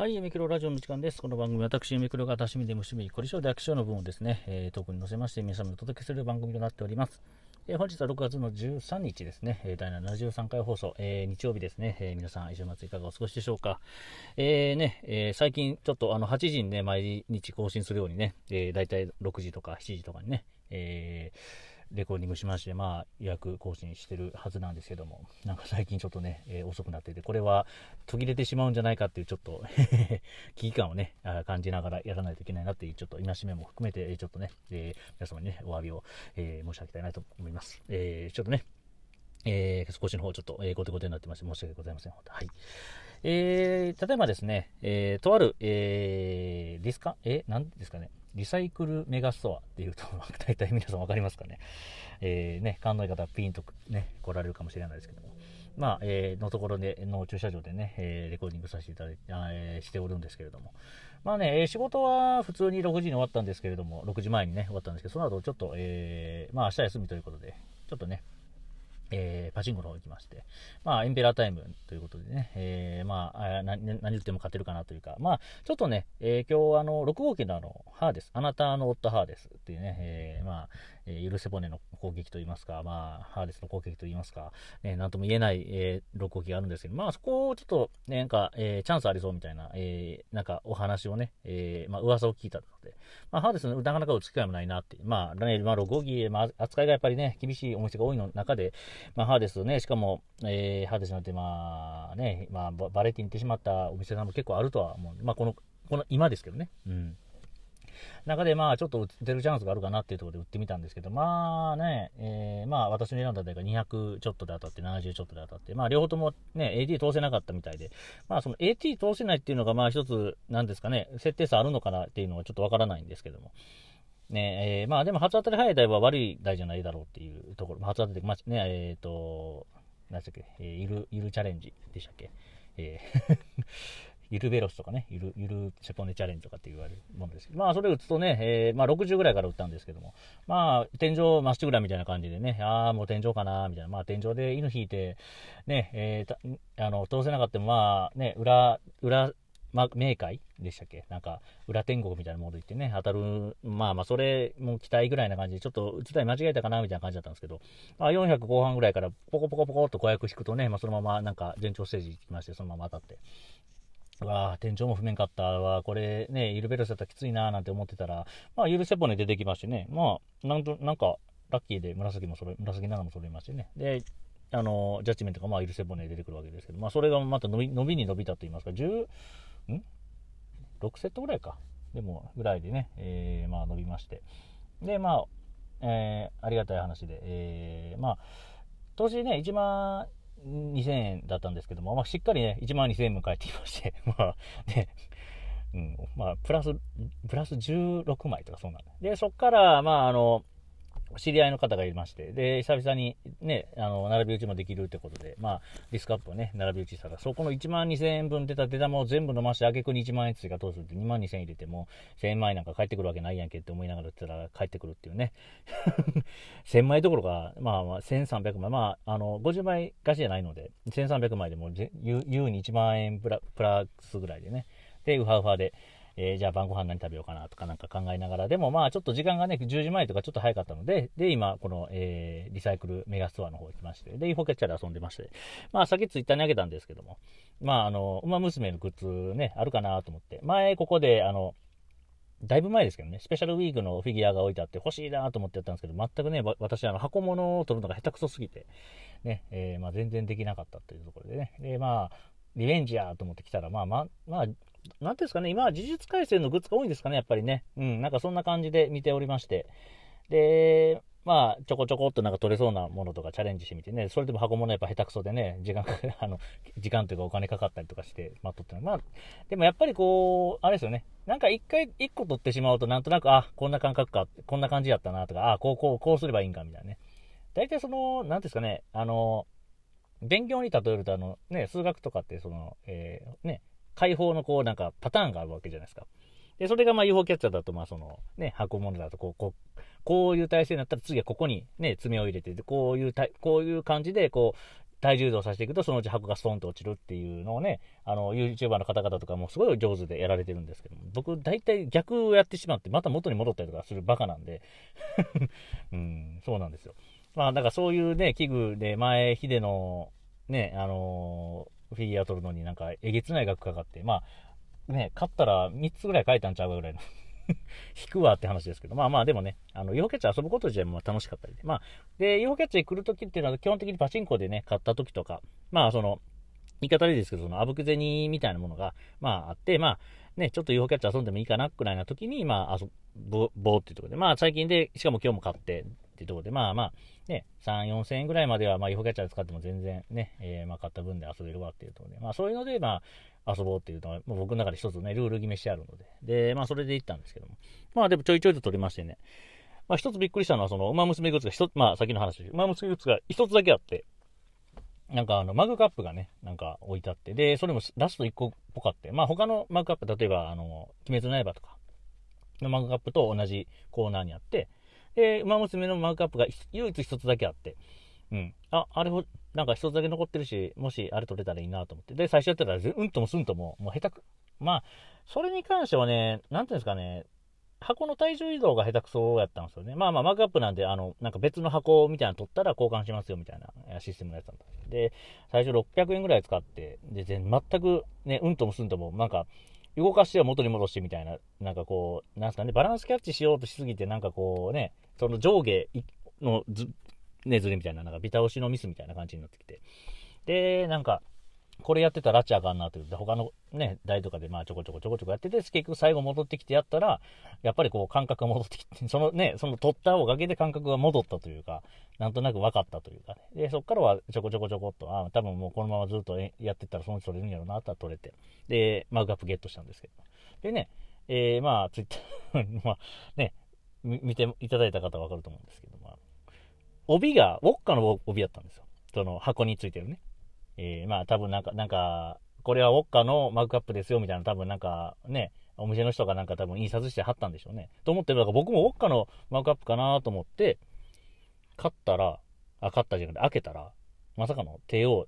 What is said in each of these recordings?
はい、ミクロラジオの時間です。この番組、私、ミクロが多趣味で無趣味、これ以上でアクションの分をですね、えー、トークに載せまして、皆様にお届けする番組となっております。えー、本日は6月の13日ですね、えー、第73回放送、えー、日曜日ですね、え皆さん、週末いかがお過ごしでしょうか。えね、え最近、ちょっとあの8時にね、毎日更新するようにね、えー、大体6時とか7時とかにね、えーレコーディングしまして、まあ、予約更新してるはずなんですけども、なんか最近ちょっとね、えー、遅くなってて、これは途切れてしまうんじゃないかっていう、ちょっと 危機感をね、感じながらやらないといけないなっていう、ちょっと戒めも含めて、ちょっとね、えー、皆様にね、お詫びを、えー、申し上げたいなと思います。えー、ちょっとね、えー、少しの方ちょっと、えー、ごてごてになってまして申し訳ございません。はい。えー、例えばですね、えー、とある、えー、ディスカ、えー、なんですかね、リサイクルメガストアっていうと、大体皆さん分かりますかね？えー、ね、勘のいい方はピンとね、来られるかもしれないですけども。まあ、えー、のところで、の駐車場でね、えー、レコーディングさせていただいて、えー、しておるんですけれども。まあね、え仕事は普通に6時に終わったんですけれども、6時前にね、終わったんですけど、その後ちょっと、えー、まあ明日休みということで、ちょっとね、えー、パチンコの方行きまして、まあ、エンペラータイムということでね、えー、まあ、何言っても勝てるかなというか、まあ、ちょっとね、えー、今日、あの、6号機のあの、ハーです。あなたの夫ハーですっていうね、えー、まあ、えー、許せ骨の攻撃といいますか、まあ、ハーデスの攻撃といいますか、ね、なんとも言えない、えー、6号機があるんですけど、まあ、そこをちょっと、ね、なんか、えー、チャンスありそうみたいな、えー、なんかお話をね、えー、まあ、噂を聞いたので、まあ、ハーデスなかなか打つ機会もないなって、まあ、ね、まあ、6号機、まあ、扱いがやっぱりね、厳しいお店が多いの中で、まあ、ハーデスね、しかも、えー、ハーデスなんて、まあ、ね、まあ、バレティに行ってしまったお店さんも結構あるとは思う。まあ、この、この今ですけどね。うん。中でまあちょっと打てるチャンスがあるかなっていうところで打ってみたんですけど、まあね、えー、まあ私の選んだ台が200ちょっとで当たって、70ちょっとで当たって、まあ両方ともね、AT 通せなかったみたいで、まあその AT 通せないっていうのがまあ一つ、なんですかね、設定差あるのかなっていうのはちょっとわからないんですけども。ねえー、まあでも初当たり早い台は悪い台じゃないだろうっていうところ、初当たり、まあ、ね、えっ、ー、と、何でしたっけ、えー、いる、いるチャレンジでしたっけ、えーゆるベロスとかね、ゆる、ゆるセポネチャレンジとかって言われるものですけど、まあ、それ打つとね、えー、まあ、60ぐらいから打ったんですけども、まあ、天井まっしぐらみたいな感じでね、ああ、もう天井かな、みたいな、まあ、天井で犬引いて、ね、えー、あの、通せなかったも、まあ、ね、裏、裏、まあ、冥界でしたっけ？なんか、裏天国みたいなもの言ってね、当たる、まあまあ、それも期待ぐらいな感じで、ちょっと、打ちたい間違えたかなみたいな感じだったんですけど、まあ、400後半ぐらいから、ポコポコポコっと子役引くとね、まあ、そのまま、なんか、前兆ステージ行きまして、そのまま当たって、わあ、店長も不面かったわ、これね、イルベロスだったらきついなーなんて思ってたら、まあ、ユルセポネ出てきましてね、まあ、なんと、なんか、ラッキーで紫もそれ、紫7も揃いましてね。で、あの、ジャッジメントがまあ、イルセポネ出てくるわけですけど、まあ、それがまた伸び伸びに伸びたと言いますか、10、ん ?6 セットぐらいか。でも、ぐらいでね、えー、まあ、伸びまして。で、まあ、えー、ありがたい話で、えー、まあ、投資ね、1万2000円だったんですけども、まあ、しっかりね、1万2000円も返ってきまして、まあ、で、うん、まあ、プラス、プラス16枚とかそうなんだ。で、そっから、まあ、あの、知り合いの方がいまして、で、久々にね、あの、並び打ちもできるってことで、まあ、ディスクアップをね、並び打ちしたら、そこの1万2000円分出た出玉を全部飲まして、あげくに1万円つがどうすって2万2000円入れても、1000円前なんか返ってくるわけないやんけって思いながら言ったら帰ってくるっていうね。1000枚どころか、まあまあ、1300枚、まあ、あの、50枚貸しじゃないので、1300枚でも優に1万円プラプラスぐらいでね。で、ウハウハで、えー、じゃあ晩ご飯何食べようかなとかなんか考えながら、でもまあちょっと時間がね、10時前とかちょっと早かったので、で、今、この、えー、リサイクルメガストアの方行きまして、で、インフォキャッチャーで遊んでまして、まあさっきツイッターにあげたんですけども、まああの、馬娘のグッズね、あるかなと思って、前ここで、あの、だいぶ前ですけどね、スペシャルウィークのフィギュアが置いてあって欲しいなと思ってやったんですけど、全くね、私、あの、箱物を取るのが下手くそすぎて、ね、えー、まあ、全然できなかったというところでね、で、まあ、リベンジやと思ってきたら、まあまあ、まあ、なんていうんですかね、今は呪術廻戦のグッズが多いんですかね、やっぱりね。うん、なんかそんな感じで見ておりまして。で、まあ、ちょこちょこっとなんか取れそうなものとかチャレンジしてみてね、それでも箱物やっぱ下手くそでね、時間、あの、時間というかお金かかったりとかして、まあ、取ってまあ、でもやっぱりこう、あれですよね、なんか一回一個取ってしまうとなんとなく、あ、こんな感覚か、こんな感じやったなとか、あ、こう、こう、こうすればいいんかみたいなね。大体その、なんですかね、あの、勉強に例えるとあの、ね、数学とかってその、えー、ね、解放のこうなんかパターンがあるわけじゃないですか。で、それがまあ UFO キャッチャーだと、まあそのね、箱物だとこう、こう、こういう体勢になったら次はここにね、爪を入れて、こういうた、こういう感じで、こう、体重移動させていくと、そのうち箱がストンと落ちるっていうのをね、あの、YouTuber の方々とかもすごい上手でやられてるんですけども、僕、大体逆をやってしまって、また元に戻ったりとかするバカなんで、うん、そうなんですよ。まあ、だからそういうね、器具で前、ヒデの、ね、あのー、フィギュア取るのになんか、えげつない額かかって、まあ、ね、買ったら3つぐらい書いたんちゃうかぐらいの。引くわって話ですけど、まあまあでもね、あの、UFO キャッチャー遊ぶこと自体も楽しかったりで、まあ、で、UFO キャッチャー来るときっていうのは基本的にパチンコでね、買ったときとか、まあその、言い方でいですけど、その、あぶく銭みたいなものが、まああって、まあ、ね、ちょっと UFO キャッチャー遊んでもいいかな、くらいな時に、まあ、遊ぼ、ぼっていうところで、まあ最近で、しかも今日も買って、っていうところで、まあまあ、ね、3、4千円ぐらいまでは、まあ、UFO キャッチャー使っても全然ね、えー、まあ、買った分で遊べるわっていうところで、まあ、そういうので、まあ、遊ぼうっていうのは、もう僕の中で一つね、ルール決めしてあるので、で、まあ、それで行ったんですけども、まあ、でもちょいちょいと取りましてね、まあ、一つびっくりしたのは、その、馬娘グッズが一つ、まあ、先の話馬娘グッズが一つだけあって、なんかあの、マグカップがね、なんか置いてあって、で、それもラスト1個っぽかって、まあ他のマグカップ、例えばあの、鬼滅の刃とかのマグカップと同じコーナーにあって、で、馬娘のマグカップが唯一一つだけあって、うん。あ、あれ、なんか一つだけ残ってるし、もしあれ取れたらいいなと思って。で、最初やったら、うんともすんとも、もう下手く、まあ、それに関してはね、なんていうんですかね、箱の体重移動が下手くそやったんですよね。まあまあ、マグカップなんで、あの、なんか別の箱みたいなの取ったら交換しますよみたいなシステムのやつだったんです。で、最初600円ぐらい使って、で、全くね、うんともすんとも、なんか、動かしては元に戻してみたいな、なんかこう、なんすかね、バランスキャッチしようとしすぎて、なんかこうね、その上下のず、ねずれみたいな、なんかビタ押しのミスみたいな感じになってきて。で、なんか、これやってたらラチあかんなって言って、他のね、台とかでまあちょこちょこちょこちょこやってて、結局最後戻ってきてやったら、やっぱりこう感覚が戻ってきて、そのね、その取ったおかげで感覚が戻ったというか、なんとなく分かったというかね。で、そっからはちょこちょこちょこっと、あ多分もうこのままずっとやってたらそのうち取れるんやろうなって取れて、で、マグカップゲットしたんですけど。でね、えー、まあ、ツイッターまあね、見ていただいた方はわかると思うんですけど、まあ、帯が、ウォッカの帯やったんですよ。その箱についてるね。えー、まあ多分なんか、なんか、これはウォッカのマグカップですよみたいな多分なんかね、お店の人がなんか多分印刷して貼ったんでしょうね。と思ってる、だから僕もウォッカのマグカップかなと思って、買ったら、あ、買ったじゃなくて開けたら、まさかの帝王、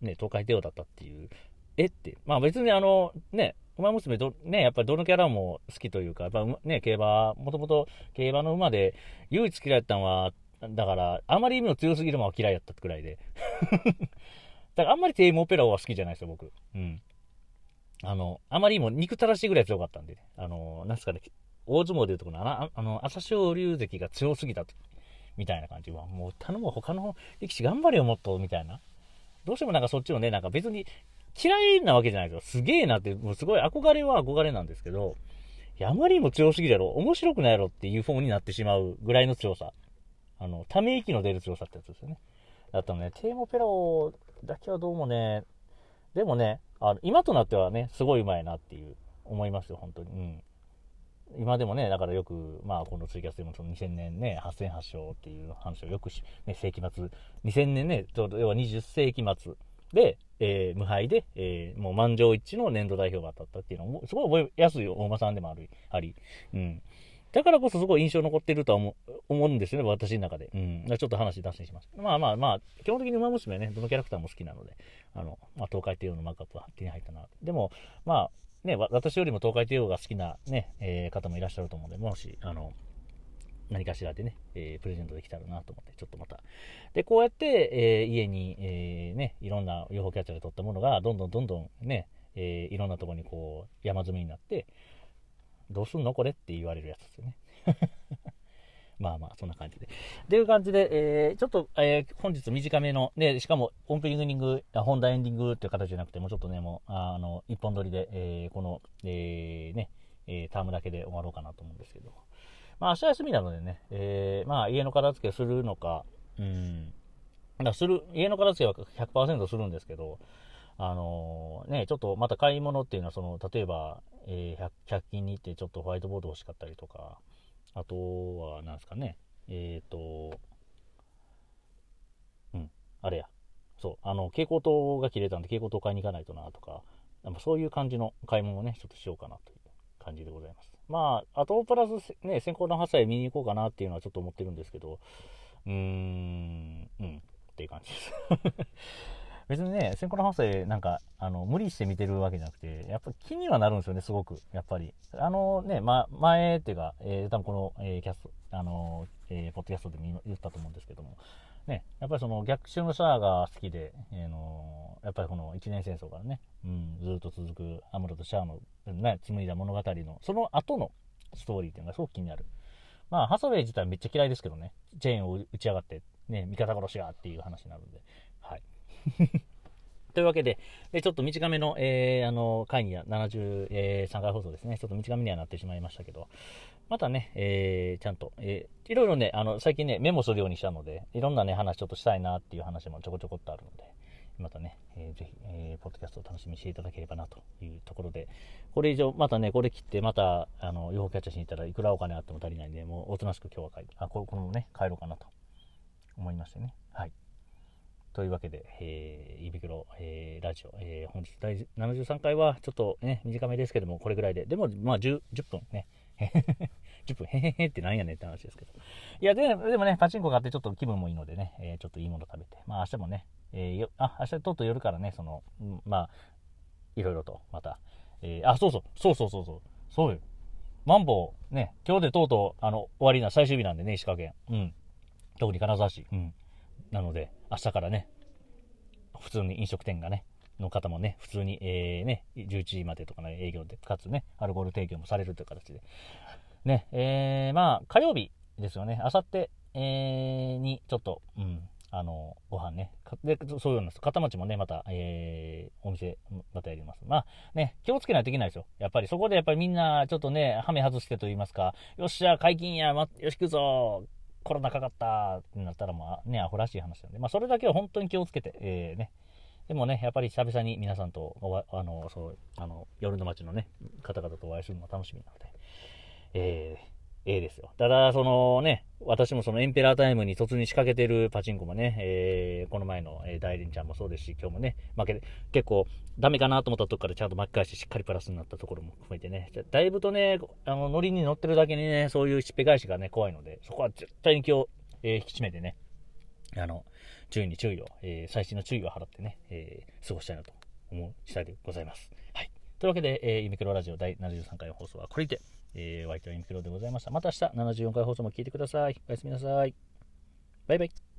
ね、東海帝王だったっていう、えって。まあ別にあの、ね、馬娘ど、ね、やっぱりどのキャラも好きというか、やっぱね、競馬、もともと競馬の馬で唯一嫌いだったのは、だから、あまり意味の強すぎる馬は嫌いだったくらいで。だからあんまりテーマオペラは好きじゃないですよ、僕。うん。あの、あまりにも憎たらしいぐらい強かったんで、ね、あの、なんすかね、大相撲でいうとこの、ああの、朝青龍関が強すぎたと、みたいな感じは、もう頼む他の力士頑張れよ、もっと、みたいな。どうしてもなんかそっちのね、なんか別に嫌いなわけじゃないですよ。すげえなって、もうすごい憧れは憧れなんですけど、あまりにも強すぎるやろ、面白くないやろっていうフォームになってしまうぐらいの強さ。あの、ため息の出る強さってやつですよね。だったのね、テーモペロだけはどうもね、でもね、あの今となってはね、すごいうまいなっていう思いますよ、本当に。うん。今でもね、だからよく、まあ、このツイキャスでもその2000年ね、8000発祥っていう話をよくし、ね、世紀末、2000年ね、ちょうど要は20世紀末で、えー、無敗で、えー、もう満場一致の年度代表が当たったっていうのも、すごい覚えやすい大間さんでもある、あり、うん。だからこそすごい印象残ってるとは思うんですよね、私の中で。うん。ちょっと話脱線します。まあまあまあ、基本的に馬娘はね、どのキャラクターも好きなので、あの、まあ、東海帝王のマークアップは手に入ったな。でも、まあ、ね、私よりも東海帝王が好きなね、えー、方もいらっしゃると思うので、もし、あの、何かしらでね、えー、プレゼントできたらなと思って、ちょっとまた。で、こうやって、えー、家に、えー、ね、いろんな UFO キャッチャーで撮ったものが、どんどんどんどんね、えいろんなところにこう、山積みになって、どうすんのこれって言われるやつですよね。まあまあ、そんな感じで。という感じで、えー、ちょっと、えー、本日短めの、ね、しかも、オープニング、本題エンディングっていう形じゃなくて、もうちょっとね、もう、あの、一本撮りで、えー、この、え、ね、えタームだけで終わろうかなと思うんですけど。まあ、明日休みなのでね、えまあ、家の片付けするのか、うん、だする、家の片付けは100%するんですけど、あのね、ちょっとまた買い物っていうのは、その、例えば、えー、100, 100均に行ってちょっとホワイトボード欲しかったりとか、あとは、なんですかね、えっ、ー、と、うん、あれや、そう、あの、蛍光灯が切れたんで蛍光灯買いに行かないとなとか、そういう感じの買い物をね、ちょっとしようかなという感じでございます。まあ、あとプラスね、先行の発災見に行こうかなっていうのはちょっと思ってるんですけど、うーん、うん、っていう感じです 別にね、センコロ補正なんか、あの、無理して見てるわけじゃなくて、やっぱり気にはなるんですよね、すごく。やっぱり。あのね、ま、前っていうか、えー、多分この、えー、キャスト、あの、えー、ポッドキャストでも言ったと思うんですけども、ね、やっぱりその逆襲のシャアが好きで、えー、のやっぱりこの一年戦争からね、うん、ずっと続くアムロとシャアの、ね、紡いだ物語の、その後のストーリーっていうのがすごく気になる。まあ、ハサウェイ自体めっちゃ嫌いですけどね、チェーンを打ち上がって、ね、味方殺しがっていう話になるんで、というわけで、でちょっと短めの、えー、あの会議や73回放送ですね、ちょっと短めにはなってしまいましたけど、またね、えー、ちゃんと、えー、いろいろね、あの最近ね、メモするようにしたので、いろんなね、話ちょっとしたいなっていう話もちょこちょこっとあるので、またね、えー、ぜひ、えー、ポッドキャストを楽しみにしていただければなというところで、これ以上、またね、これ切って、また、あの、予報キャッチャーしに行ったらいくらお金あっても足りないんで、もうおとなしく今日は帰る、あ、このね、帰ろうかなと思いましてね。はい。というわけで、えー、胃袋、えー、ラジオ、えー、本日第73回はちょっとね、短めですけども、これぐらいで、でも、まあ10、10分ね、10分、へへへってなんやねんって話ですけど。いや、ででもね、パチンコ買ってちょっと気分もいいのでね、えー、ちょっといいもの食べて、まあ明日もね、えー、あ、明日とうとう夜からね、その、うん、まあ、いろいろと、また、えー、あ、そうそう、そうそうそうそう、そうよ。マンボウ、ね、今日でとうとう、あの、終わりな最終日なんでね、石川県。うん。特に金沢市。うん。なので、明日からね、普通に飲食店がね、の方もね、普通に、えー、ね、11時までとかの営業で、かつね、アルコール提供もされるという形で。ね、えー、まあ、火曜日ですよね、あさって、えー、に、ちょっと、うん、あの、ご飯ね。で、そういうのです。片町もね、また、えー、お店、またやります。まあ、ね、気をつけないといけないですよ。やっぱり、そこでやっぱりみんな、ちょっとね、ハメ外してと言いますか、よっしゃ、解禁や、ま、よし、行くぞ、コロナかかったってなったらまあね、アホらしい話なんで、まあそれだけは本当に気をつけて、えー、ね。でもね、やっぱり久々に皆さんとあの、そう、あの、夜の街のね、方々とお会いするのが楽しみなので、えー、ええですよ。ただ、そのね、私もそのエンペラータイムに突入しかけてるパチンコもね、えー、この前の、えー、大連ちゃんもそうですし、今日もね、負けて、結構ダメかなと思ったとこからちゃんと巻き返してしっかりプラスになったところも含めてね、だいぶとね、あの、ノリに乗ってるだけにね、そういうしっぺ返しがね、怖いので、そこは絶対に今日、えー、引き締めてね、あの、注意に注意を、えー、最新の注意を払ってね、えー、過ごしたいなと思う次第でございます。はい。というわけで、えー、ユミクロラジオ第73回の放送はこれにて、えー、お相手はインクロでございました。また明日74回放送も聞いてください。おやすみなさい。バイバイ。